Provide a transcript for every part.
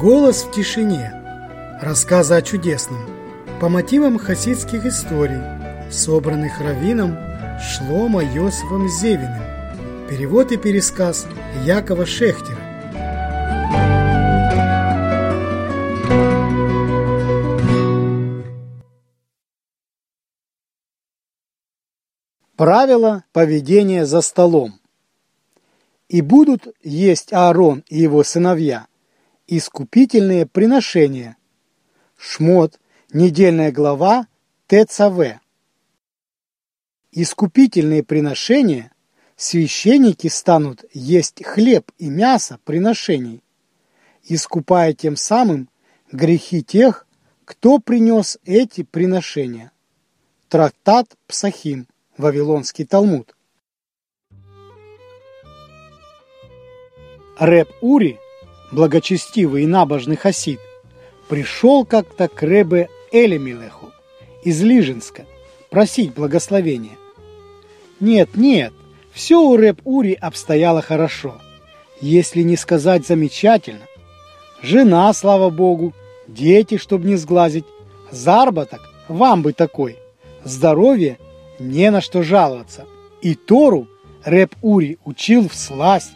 Голос в тишине. Рассказы о чудесном. По мотивам хасидских историй, собранных раввином Шлома Йосифом Зевиным. Перевод и пересказ Якова Шехтера. Правила поведения за столом. И будут есть Аарон и его сыновья искупительные приношения. Шмот, недельная глава, ТЦВ. Искупительные приношения священники станут есть хлеб и мясо приношений, искупая тем самым грехи тех, кто принес эти приношения. Трактат Псахим, Вавилонский Талмуд. Рэб Ури благочестивый и набожный хасид, пришел как-то к Ребе Элемилеху из Лижинска просить благословения. Нет, нет, все у Рэб Ури обстояло хорошо, если не сказать замечательно. Жена, слава богу, дети, чтобы не сглазить, заработок, вам бы такой, здоровье, не на что жаловаться. И Тору Рэб Ури учил в сласть,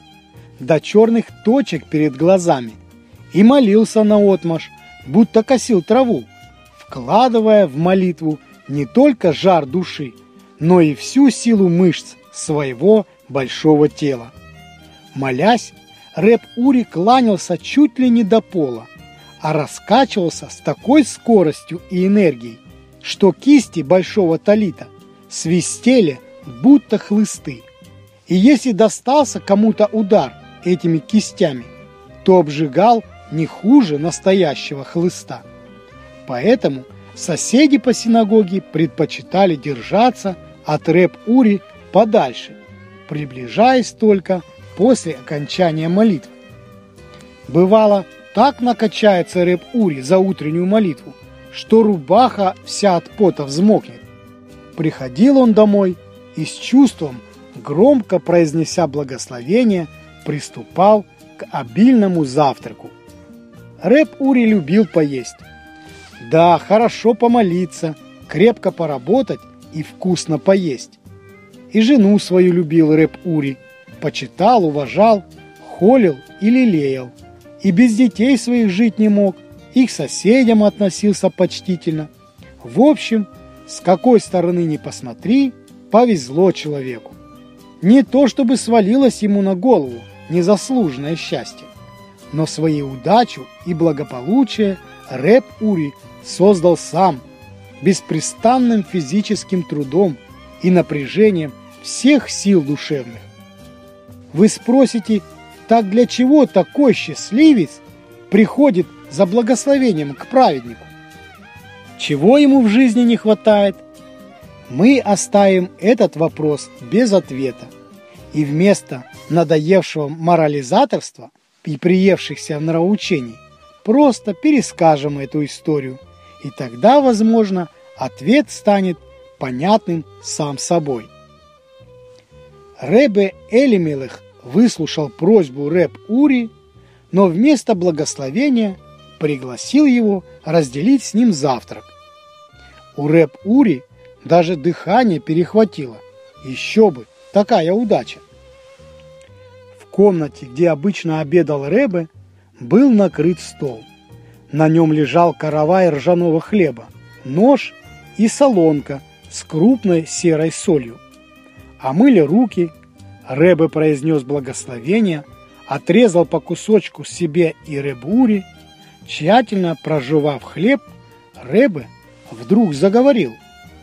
до черных точек перед глазами и молился на отмаш, будто косил траву, вкладывая в молитву не только жар души, но и всю силу мышц своего большого тела. Молясь, Рэп Ури кланялся чуть ли не до пола, а раскачивался с такой скоростью и энергией, что кисти большого талита свистели, будто хлысты. И если достался кому-то удар – этими кистями, то обжигал не хуже настоящего хлыста. Поэтому соседи по синагоге предпочитали держаться от рэп-ури подальше, приближаясь только после окончания молитвы. Бывало, так накачается рэп-ури за утреннюю молитву, что рубаха вся от пота взмокнет. Приходил он домой и с чувством, громко произнеся благословение, приступал к обильному завтраку. Рэп Ури любил поесть. Да, хорошо помолиться, крепко поработать и вкусно поесть. И жену свою любил Рэп Ури, почитал, уважал, холил и лелеял. И без детей своих жить не мог, и к соседям относился почтительно. В общем, с какой стороны ни посмотри, повезло человеку. Не то чтобы свалилось ему на голову, незаслуженное счастье. Но свою удачу и благополучие Рэп Ури создал сам, беспрестанным физическим трудом и напряжением всех сил душевных. Вы спросите, так для чего такой счастливец приходит за благословением к праведнику? Чего ему в жизни не хватает? Мы оставим этот вопрос без ответа и вместо надоевшего морализаторства и приевшихся нравоучений просто перескажем эту историю, и тогда, возможно, ответ станет понятным сам собой. Ребе Элимелых выслушал просьбу Реб Ури, но вместо благословения пригласил его разделить с ним завтрак. У Реб Ури даже дыхание перехватило. Еще бы, такая удача комнате, где обычно обедал Рэбе, был накрыт стол. На нем лежал каравай ржаного хлеба, нож и солонка с крупной серой солью. Омыли руки, Рэбе произнес благословение, отрезал по кусочку себе и Ребури, тщательно прожевав хлеб, Рэбе вдруг заговорил,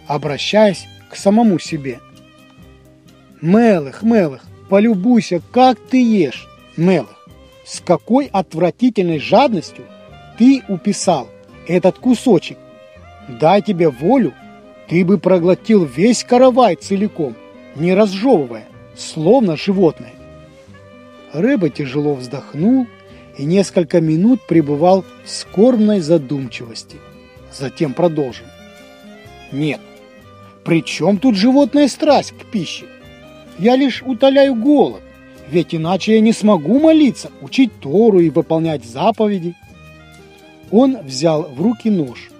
обращаясь к самому себе. «Мелых, Мелых, полюбуйся, как ты ешь, Мелах. С какой отвратительной жадностью ты уписал этот кусочек. Дай тебе волю, ты бы проглотил весь каравай целиком, не разжевывая, словно животное. Рыба тяжело вздохнул и несколько минут пребывал в скорбной задумчивости. Затем продолжил. Нет, при чем тут животная страсть к пище? Я лишь утоляю голод, ведь иначе я не смогу молиться, учить Тору и выполнять заповеди. Он взял в руки нож,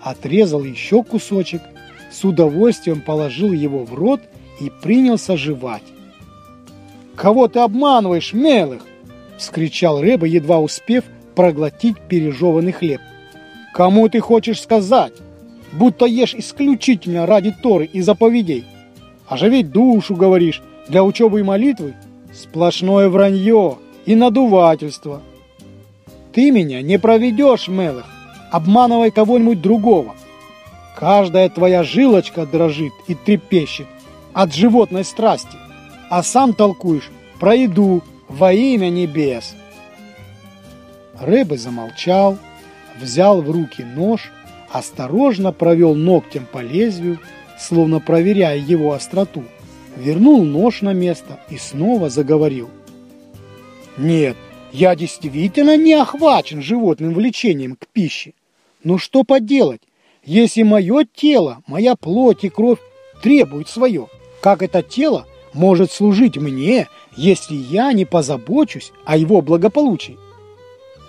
отрезал еще кусочек, с удовольствием положил его в рот и принялся жевать. «Кого ты обманываешь, мелых?» – вскричал Рэба, едва успев проглотить пережеванный хлеб. «Кому ты хочешь сказать? Будто ешь исключительно ради Торы и заповедей. Ведь душу, говоришь, для учебы и молитвы? Сплошное вранье и надувательство. Ты меня не проведешь, Мелых, обманывай кого-нибудь другого. Каждая твоя жилочка дрожит и трепещет от животной страсти, а сам толкуешь про еду во имя небес. Рыбы замолчал, взял в руки нож, осторожно провел ногтем по лезвию, словно проверяя его остроту, вернул нож на место и снова заговорил. «Нет, я действительно не охвачен животным влечением к пище. Но что поделать, если мое тело, моя плоть и кровь требуют свое? Как это тело может служить мне, если я не позабочусь о его благополучии?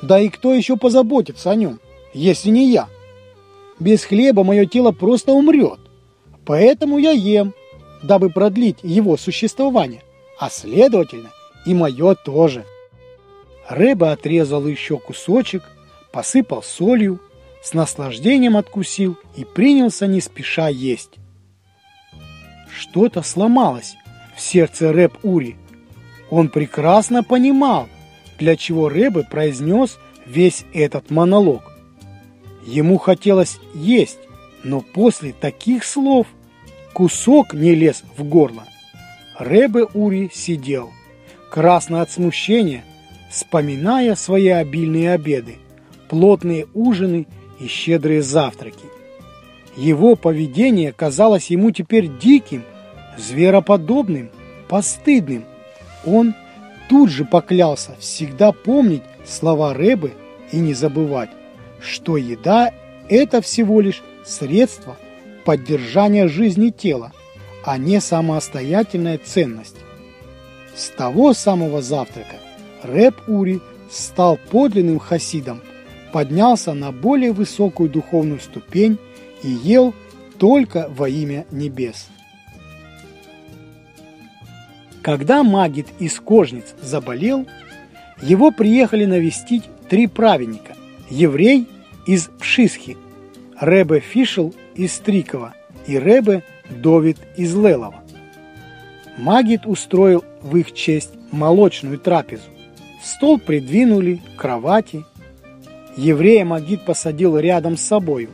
Да и кто еще позаботится о нем, если не я? Без хлеба мое тело просто умрет. Поэтому я ем, дабы продлить его существование, а следовательно и мое тоже. Рыба отрезал еще кусочек, посыпал солью, с наслаждением откусил и принялся не спеша есть. Что-то сломалось в сердце Рэб Ури. Он прекрасно понимал, для чего Рэбе произнес весь этот монолог. Ему хотелось есть, но после таких слов кусок не лез в горло. Рэбе Ури сидел, красный от смущения, вспоминая свои обильные обеды, плотные ужины и щедрые завтраки. Его поведение казалось ему теперь диким, звероподобным, постыдным. Он тут же поклялся всегда помнить слова Рэбы и не забывать, что еда – это всего лишь средство поддержания жизни тела, а не самостоятельная ценность. С того самого завтрака Рэб Ури стал подлинным хасидом, поднялся на более высокую духовную ступень и ел только во имя небес. Когда Магит из Кожниц заболел, его приехали навестить три праведника – еврей из Пшисхи, Ребе Фишел из Стрикова и Ребе Довид из Лелова. Магит устроил в их честь молочную трапезу. Стол придвинули, кровати. Еврея Магит посадил рядом с собою,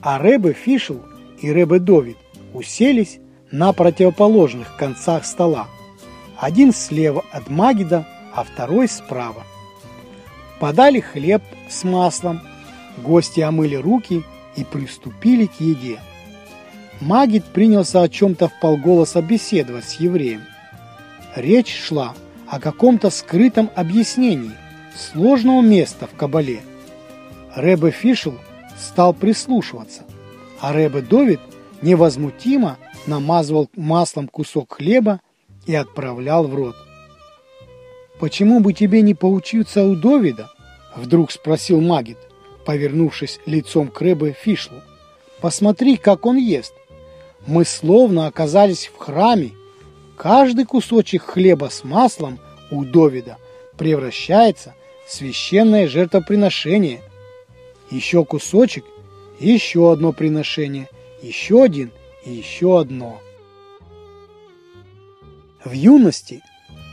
а Ребе Фишел и Ребе Довид уселись на противоположных концах стола. Один слева от Магида, а второй справа. Подали хлеб с маслом, гости омыли руки и приступили к еде. Магид принялся о чем-то в полголоса беседовать с евреем. Речь шла о каком-то скрытом объяснении сложного места в Кабале. Рэбе Фишел стал прислушиваться, а Рэбе Довид невозмутимо намазывал маслом кусок хлеба и отправлял в рот. «Почему бы тебе не поучиться у Довида?» – вдруг спросил Магид повернувшись лицом к Рэбе Фишлу. «Посмотри, как он ест. Мы словно оказались в храме. Каждый кусочек хлеба с маслом у Довида превращается в священное жертвоприношение. Еще кусочек, еще одно приношение, еще один и еще одно». В юности,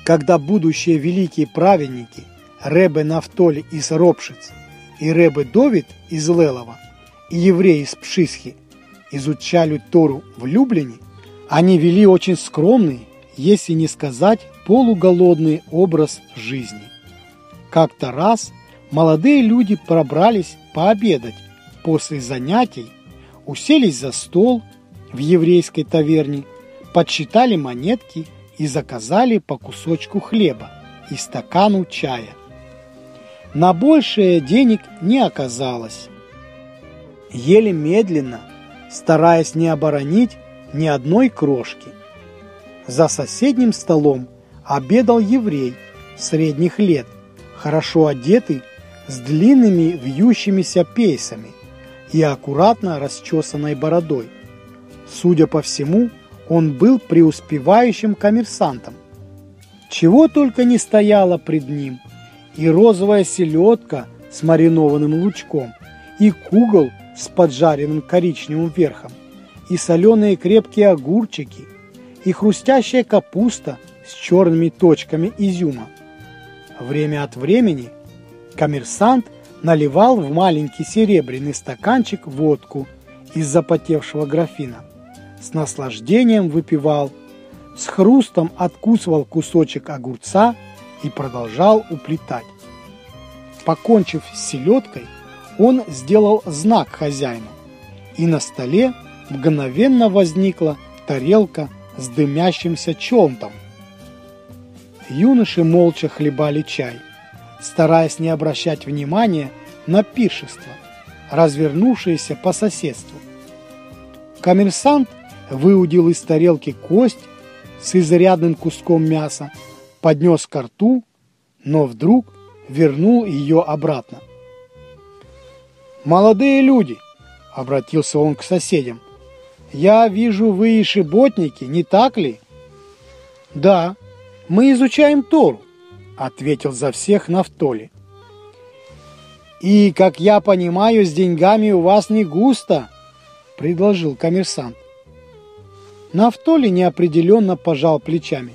когда будущие великие праведники Ребе Нафтоли из Ропшиц – и Ребе Довид из Лелова, и евреи из Пшисхи изучали Тору в Люблине, они вели очень скромный, если не сказать полуголодный образ жизни. Как-то раз молодые люди пробрались пообедать после занятий, уселись за стол в еврейской таверне, подсчитали монетки и заказали по кусочку хлеба и стакану чая – на большее денег не оказалось. Еле медленно, стараясь не оборонить ни одной крошки. За соседним столом обедал еврей средних лет, хорошо одетый, с длинными вьющимися пейсами и аккуратно расчесанной бородой. Судя по всему, он был преуспевающим коммерсантом. Чего только не стояло пред ним, и розовая селедка с маринованным лучком, и кугол с поджаренным коричневым верхом, и соленые крепкие огурчики, и хрустящая капуста с черными точками изюма. Время от времени коммерсант наливал в маленький серебряный стаканчик водку из запотевшего графина. С наслаждением выпивал, с хрустом откусывал кусочек огурца и продолжал уплетать. Покончив с селедкой, он сделал знак хозяину, и на столе мгновенно возникла тарелка с дымящимся чонтом. Юноши молча хлебали чай, стараясь не обращать внимания на пиршество, развернувшееся по соседству. Коммерсант выудил из тарелки кость с изрядным куском мяса, поднес ко рту, но вдруг вернул ее обратно. «Молодые люди!» — обратился он к соседям. «Я вижу, вы и шиботники, не так ли?» «Да, мы изучаем Тору», — ответил за всех Нафтоли. «И, как я понимаю, с деньгами у вас не густо», — предложил коммерсант. Нафтоли неопределенно пожал плечами.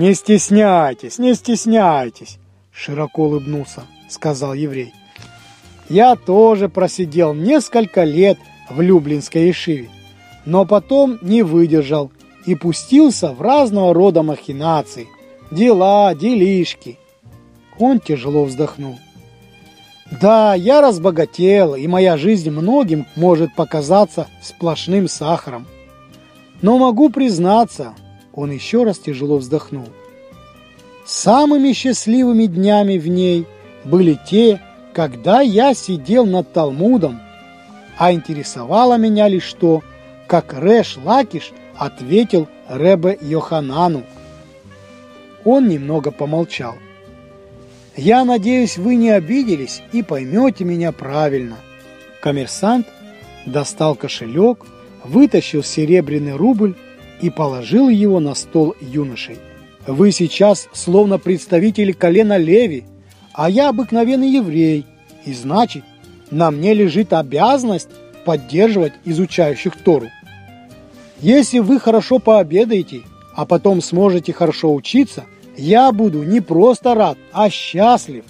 «Не стесняйтесь, не стесняйтесь», — широко улыбнулся, — сказал еврей. «Я тоже просидел несколько лет в Люблинской Ишиве, но потом не выдержал и пустился в разного рода махинации, дела, делишки». Он тяжело вздохнул. «Да, я разбогател, и моя жизнь многим может показаться сплошным сахаром. Но могу признаться, он еще раз тяжело вздохнул. Самыми счастливыми днями в ней были те, когда я сидел над Талмудом, а интересовало меня лишь то, как Рэш Лакиш ответил Ребе Йоханану. Он немного помолчал. «Я надеюсь, вы не обиделись и поймете меня правильно». Коммерсант достал кошелек, вытащил серебряный рубль и положил его на стол юношей. «Вы сейчас словно представители колена Леви, а я обыкновенный еврей, и значит, на мне лежит обязанность поддерживать изучающих Тору. Если вы хорошо пообедаете, а потом сможете хорошо учиться, я буду не просто рад, а счастлив».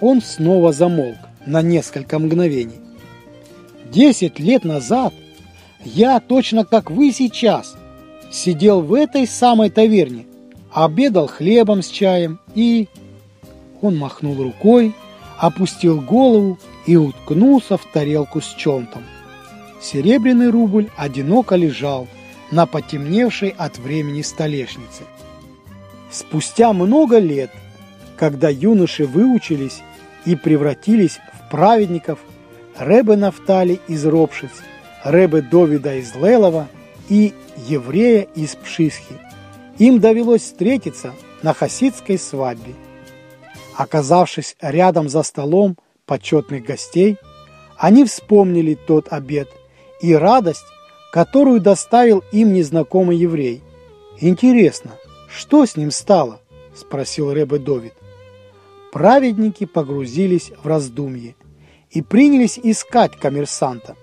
Он снова замолк на несколько мгновений. Десять лет назад я точно как вы сейчас сидел в этой самой таверне, обедал хлебом с чаем и... Он махнул рукой, опустил голову и уткнулся в тарелку с чонтом. Серебряный рубль одиноко лежал на потемневшей от времени столешнице. Спустя много лет, когда юноши выучились и превратились в праведников, Ребе Нафтали из Ропшиц – Рэбе Довида из Лелова и еврея из Пшисхи. Им довелось встретиться на хасидской свадьбе. Оказавшись рядом за столом почетных гостей, они вспомнили тот обед и радость, которую доставил им незнакомый еврей. «Интересно, что с ним стало?» – спросил Рэбе Довид. Праведники погрузились в раздумье и принялись искать коммерсанта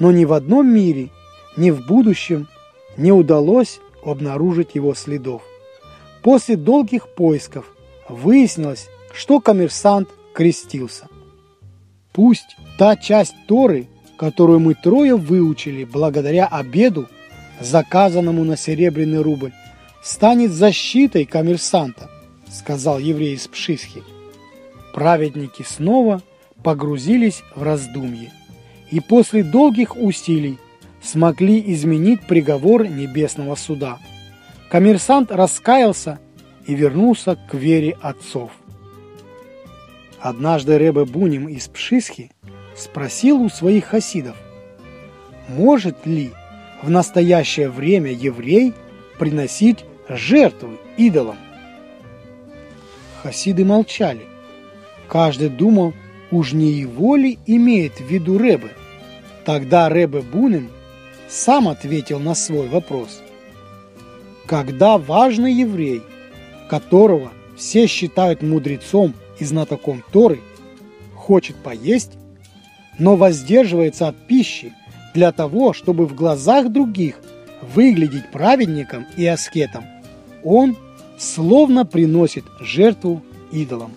но ни в одном мире, ни в будущем не удалось обнаружить его следов. После долгих поисков выяснилось, что коммерсант крестился. Пусть та часть Торы, которую мы трое выучили благодаря обеду, заказанному на серебряный рубль, станет защитой коммерсанта, сказал еврей из Пшисхи. Праведники снова погрузились в раздумье и после долгих усилий смогли изменить приговор Небесного Суда. Коммерсант раскаялся и вернулся к вере отцов. Однажды Ребе Буним из Пшисхи спросил у своих хасидов, может ли в настоящее время еврей приносить жертвы идолам? Хасиды молчали, Каждый думал, уж не его ли имеет в виду Рэбе. Тогда Рэбе Бунин сам ответил на свой вопрос. Когда важный еврей, которого все считают мудрецом и знатоком Торы, хочет поесть, но воздерживается от пищи для того, чтобы в глазах других выглядеть праведником и аскетом, он словно приносит жертву идолам.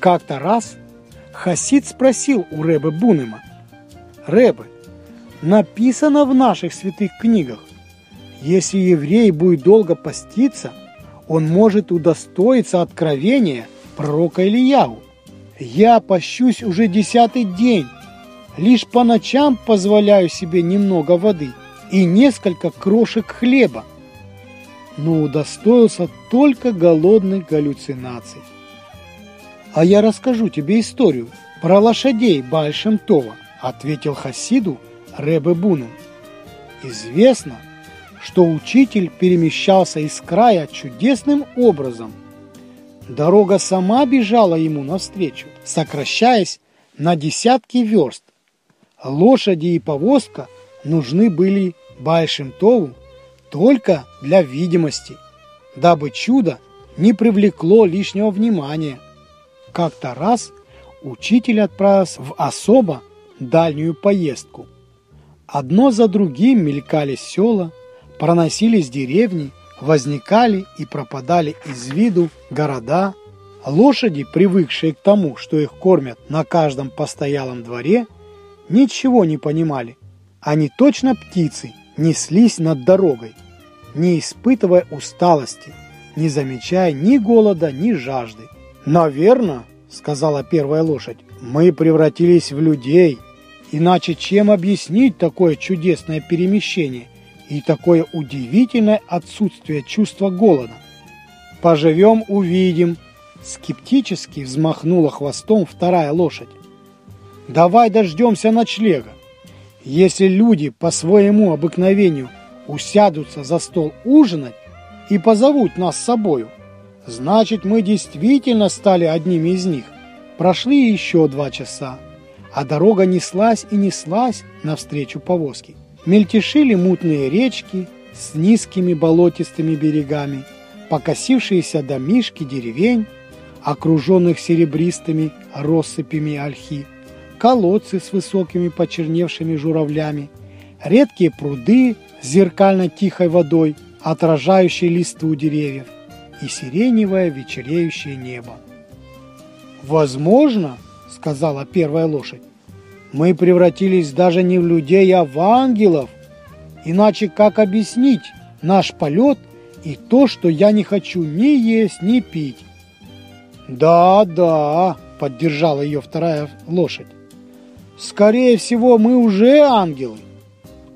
Как-то раз Хасид спросил у Рэбе Бунема, «Рэбе, написано в наших святых книгах, если еврей будет долго поститься, он может удостоиться откровения пророка Ильяу. Я пощусь уже десятый день, лишь по ночам позволяю себе немного воды и несколько крошек хлеба, но удостоился только голодных галлюцинаций. «А я расскажу тебе историю про лошадей Бальшем Това», ответил Хасиду Ребе Бунен. Известно, что учитель перемещался из края чудесным образом. Дорога сама бежала ему навстречу, сокращаясь на десятки верст. Лошади и повозка нужны были Большим Тову только для видимости, дабы чудо не привлекло лишнего внимания. Как-то раз учитель отправился в особо дальнюю поездку. Одно за другим мелькали села, проносились деревни, возникали и пропадали из виду города. Лошади, привыкшие к тому, что их кормят на каждом постоялом дворе, ничего не понимали. Они точно птицы неслись над дорогой, не испытывая усталости, не замечая ни голода, ни жажды. «Наверно», — сказала первая лошадь, — «мы превратились в людей. Иначе чем объяснить такое чудесное перемещение и такое удивительное отсутствие чувства голода? Поживем – увидим», — скептически взмахнула хвостом вторая лошадь. «Давай дождемся ночлега. Если люди по своему обыкновению усядутся за стол ужинать и позовут нас с собою, Значит, мы действительно стали одними из них. Прошли еще два часа, а дорога неслась и неслась навстречу повозке. Мельтешили мутные речки с низкими болотистыми берегами, покосившиеся домишки деревень, окруженных серебристыми россыпями ольхи, колодцы с высокими почерневшими журавлями, редкие пруды с зеркально тихой водой, отражающей листву деревьев – и сиреневое вечереющее небо. «Возможно, — сказала первая лошадь, — мы превратились даже не в людей, а в ангелов. Иначе как объяснить наш полет и то, что я не хочу ни есть, ни пить?» «Да, да, — поддержала ее вторая лошадь. Скорее всего, мы уже ангелы.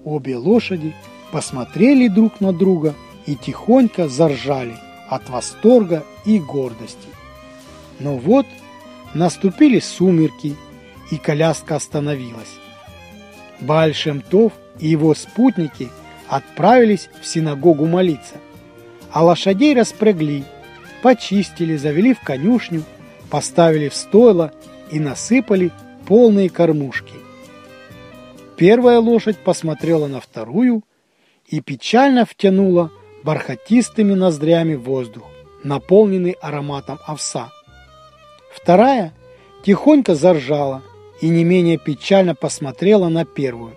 Обе лошади посмотрели друг на друга и тихонько заржали от восторга и гордости. Но вот наступили сумерки, и коляска остановилась. Баальшемтов и его спутники отправились в синагогу молиться, а лошадей распрягли, почистили, завели в конюшню, поставили в стойло и насыпали полные кормушки. Первая лошадь посмотрела на вторую и печально втянула бархатистыми ноздрями воздух, наполненный ароматом овса. Вторая тихонько заржала и не менее печально посмотрела на первую.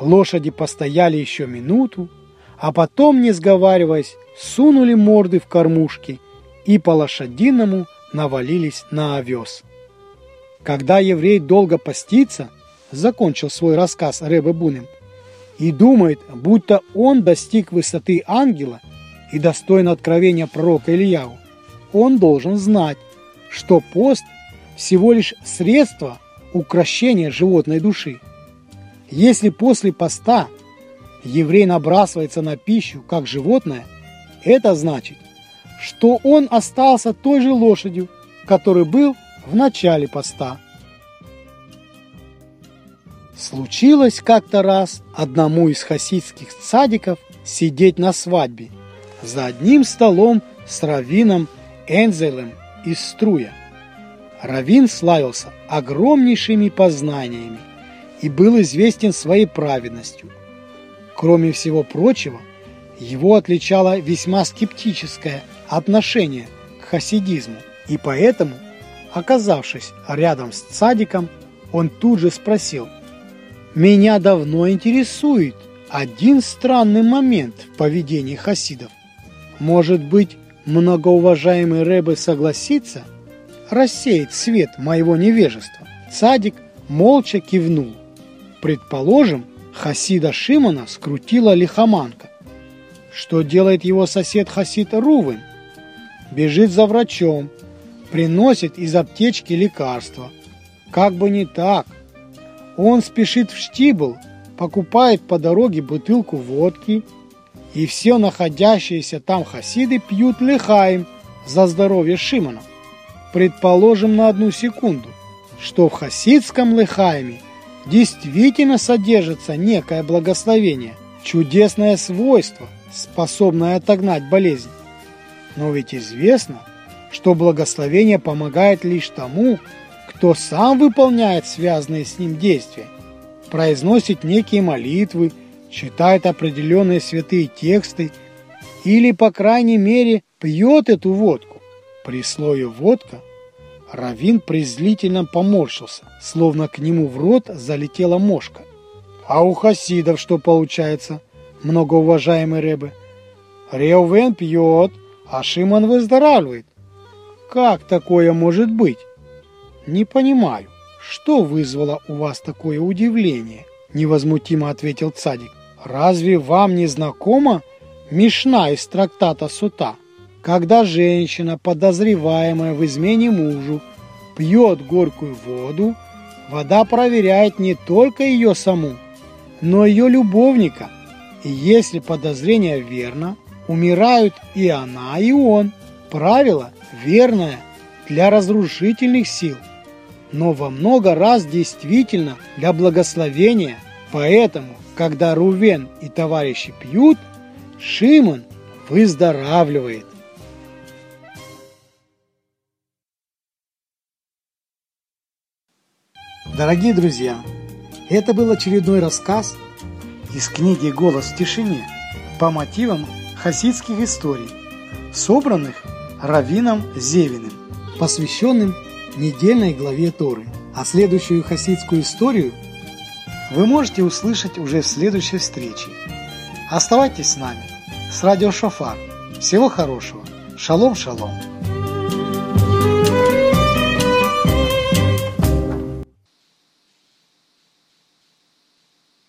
Лошади постояли еще минуту, а потом, не сговариваясь, сунули морды в кормушки и по лошадиному навалились на овес. Когда еврей долго постится, закончил свой рассказ Рэбе Бунем, и думает, будто он достиг высоты ангела и достоин откровения пророка Ильяу, он должен знать, что пост всего лишь средство укращения животной души. Если после поста еврей набрасывается на пищу, как животное, это значит, что он остался той же лошадью, который был в начале поста. Случилось как-то раз одному из хасидских садиков сидеть на свадьбе за одним столом с раввином Энзелем из струя. Равин славился огромнейшими познаниями и был известен своей праведностью. Кроме всего прочего, его отличало весьма скептическое отношение к хасидизму, и поэтому, оказавшись рядом с цадиком, он тут же спросил, «Меня давно интересует один странный момент в поведении хасидов. Может быть, многоуважаемый Рэбе согласится рассеять свет моего невежества?» Цадик молча кивнул. Предположим, Хасида Шимона скрутила лихоманка. Что делает его сосед Хасид Рувен? Бежит за врачом, приносит из аптечки лекарства. Как бы не так. Он спешит в штибл, покупает по дороге бутылку водки, и все находящиеся там хасиды пьют лихаем за здоровье Шимона. Предположим на одну секунду, что в хасидском лихайме – действительно содержится некое благословение, чудесное свойство, способное отогнать болезнь. Но ведь известно, что благословение помогает лишь тому, кто сам выполняет связанные с ним действия, произносит некие молитвы, читает определенные святые тексты или, по крайней мере, пьет эту водку. При слове «водка» Равин презрительно поморщился, словно к нему в рот залетела мошка. А у хасидов что получается, многоуважаемый Рэбе? Реувен пьет, а Шимон выздоравливает. Как такое может быть? Не понимаю, что вызвало у вас такое удивление? Невозмутимо ответил Цадик. Разве вам не знакома Мишна из трактата Сута? Когда женщина, подозреваемая в измене мужу, пьет горькую воду, вода проверяет не только ее саму, но ее любовника. И если подозрение верно, умирают и она, и он. Правило верное для разрушительных сил, но во много раз действительно для благословения. Поэтому, когда Рувен и товарищи пьют, Шимон выздоравливает. Дорогие друзья, это был очередной рассказ из книги «Голос в тишине» по мотивам хасидских историй, собранных Равином Зевиным, посвященным недельной главе Торы. А следующую хасидскую историю вы можете услышать уже в следующей встрече. Оставайтесь с нами, с радио Шофар. Всего хорошего. Шалом, шалом.